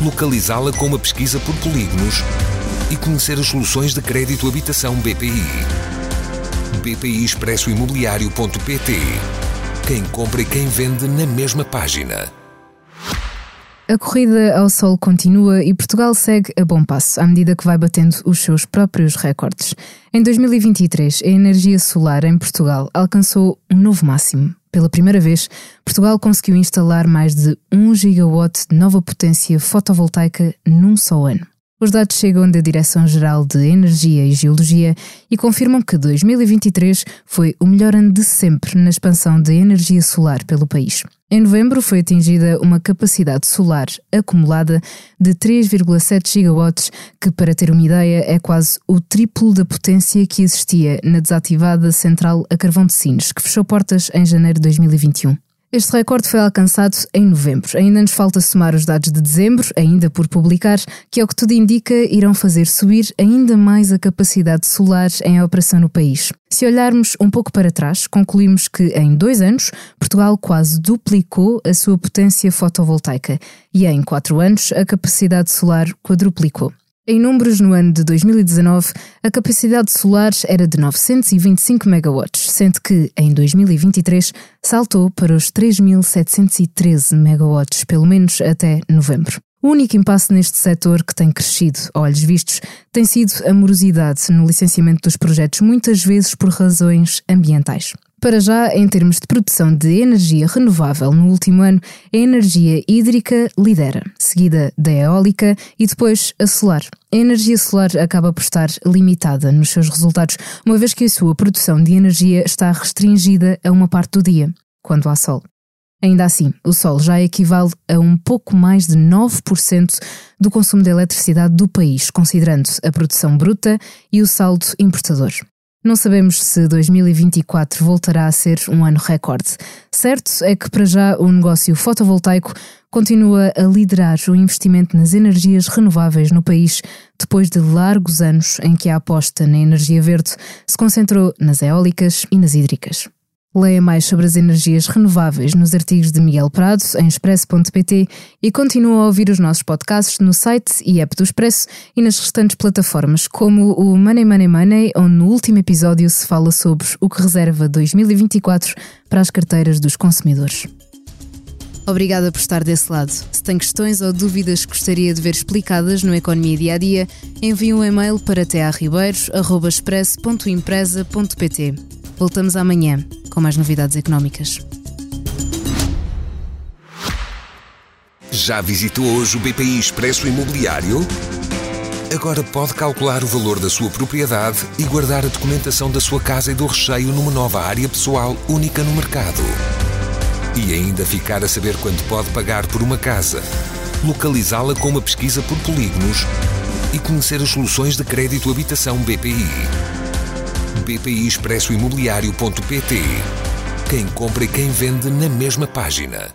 localizá-la com uma pesquisa por polígonos e conhecer as soluções de crédito habitação BPI. BPI Expresso Imobiliário.pt Quem compra e quem vende na mesma página. A corrida ao sol continua e Portugal segue a bom passo à medida que vai batendo os seus próprios recordes. Em 2023, a energia solar em Portugal alcançou um novo máximo. Pela primeira vez, Portugal conseguiu instalar mais de 1 gigawatt de nova potência fotovoltaica num só ano. Os dados chegam da Direção-Geral de Energia e Geologia e confirmam que 2023 foi o melhor ano de sempre na expansão de energia solar pelo país. Em novembro foi atingida uma capacidade solar acumulada de 3,7 gigawatts, que, para ter uma ideia, é quase o triplo da potência que existia na desativada central a carvão de Sines, que fechou portas em janeiro de 2021. Este recorde foi alcançado em novembro. Ainda nos falta somar os dados de dezembro, ainda por publicar, que, ao que tudo indica, irão fazer subir ainda mais a capacidade solar em operação no país. Se olharmos um pouco para trás, concluímos que em dois anos Portugal quase duplicou a sua potência fotovoltaica e em quatro anos a capacidade solar quadruplicou. Em números, no ano de 2019, a capacidade solar era de 925 megawatts, sendo que, em 2023, saltou para os 3.713 megawatts, pelo menos até novembro. O único impasse neste setor que tem crescido, olhos vistos, tem sido a morosidade no licenciamento dos projetos, muitas vezes por razões ambientais. Para já, em termos de produção de energia renovável no último ano, a energia hídrica lidera, seguida da eólica e depois a solar. A energia solar acaba por estar limitada nos seus resultados, uma vez que a sua produção de energia está restringida a uma parte do dia, quando há sol. Ainda assim, o sol já equivale a um pouco mais de 9% do consumo de eletricidade do país, considerando a produção bruta e o saldo importador. Não sabemos se 2024 voltará a ser um ano recorde. Certo é que, para já, o negócio fotovoltaico continua a liderar o investimento nas energias renováveis no país, depois de largos anos em que a aposta na energia verde se concentrou nas eólicas e nas hídricas. Leia mais sobre as energias renováveis nos artigos de Miguel Prado em expresso.pt e continua a ouvir os nossos podcasts no site e app do Expresso e nas restantes plataformas, como o Money Money Money, onde no último episódio se fala sobre o que reserva 2024 para as carteiras dos consumidores. Obrigada por estar desse lado. Se tem questões ou dúvidas que gostaria de ver explicadas no Economia Dia a Dia, envie um e-mail para tearribeiros.express.empresa.pt. Voltamos amanhã com mais novidades económicas. Já visitou hoje o BPI Expresso Imobiliário? Agora pode calcular o valor da sua propriedade e guardar a documentação da sua casa e do recheio numa nova área pessoal única no mercado. E ainda ficar a saber quanto pode pagar por uma casa, localizá-la com uma pesquisa por polígonos e conhecer as soluções de crédito habitação BPI. BPI Expresso Imobiliário.pt Quem compra e quem vende na mesma página.